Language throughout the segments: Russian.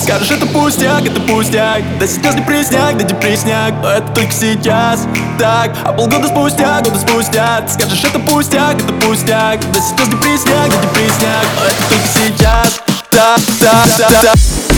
Скажешь, это пустяк, это пустяк. Да сейчас депресняк, да депресняк Но это только сейчас. Так, а полгода спустя, года спустя. Ты скажешь, это пустяк, это пустяк. Да сейчас депресняк, да депресняк Но это только сейчас. Так, так, так, так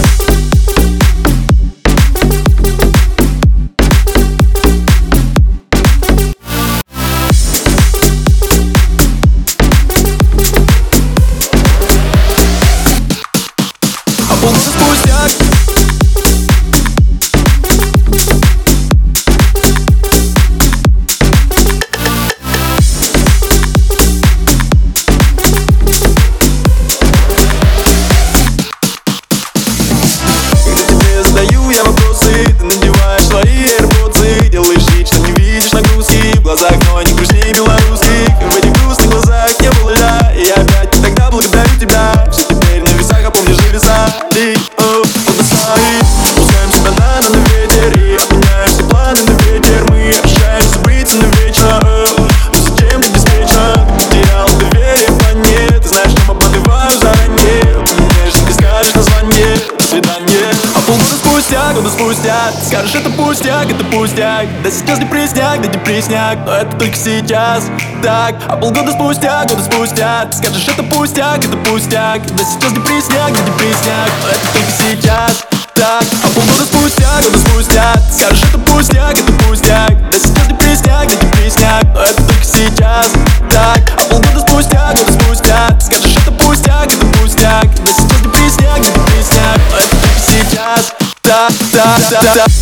спустя, года спустя Скажешь, это пустяк, это пустяк. Да сейчас не пресняк, да не пресняк. Но это только сейчас, так А полгода спустя, года спустя. Скажешь, это пустяк, это пустяк. Да сейчас не пресняк, да не пресняк. Но это только сейчас, так А полгода спустя, года спустя. Скажешь, это пустяк, это пустяк. Да сейчас не пресняк, да не пресняк. Но это только сейчас, так da, da.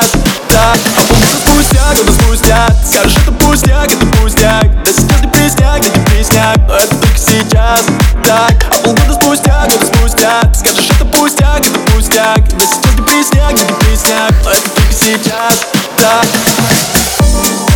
так, так. А помнится спустя, года спустя, Скажешь, это пустяк, это пустяк Да сейчас не пресняк, да не пресняк Но это только сейчас, так. А полгода спустя, года спустя, Скажешь, это пустяк, это пустяк. Да сейчас не пресняк, да не пресняк Но это только сейчас, так.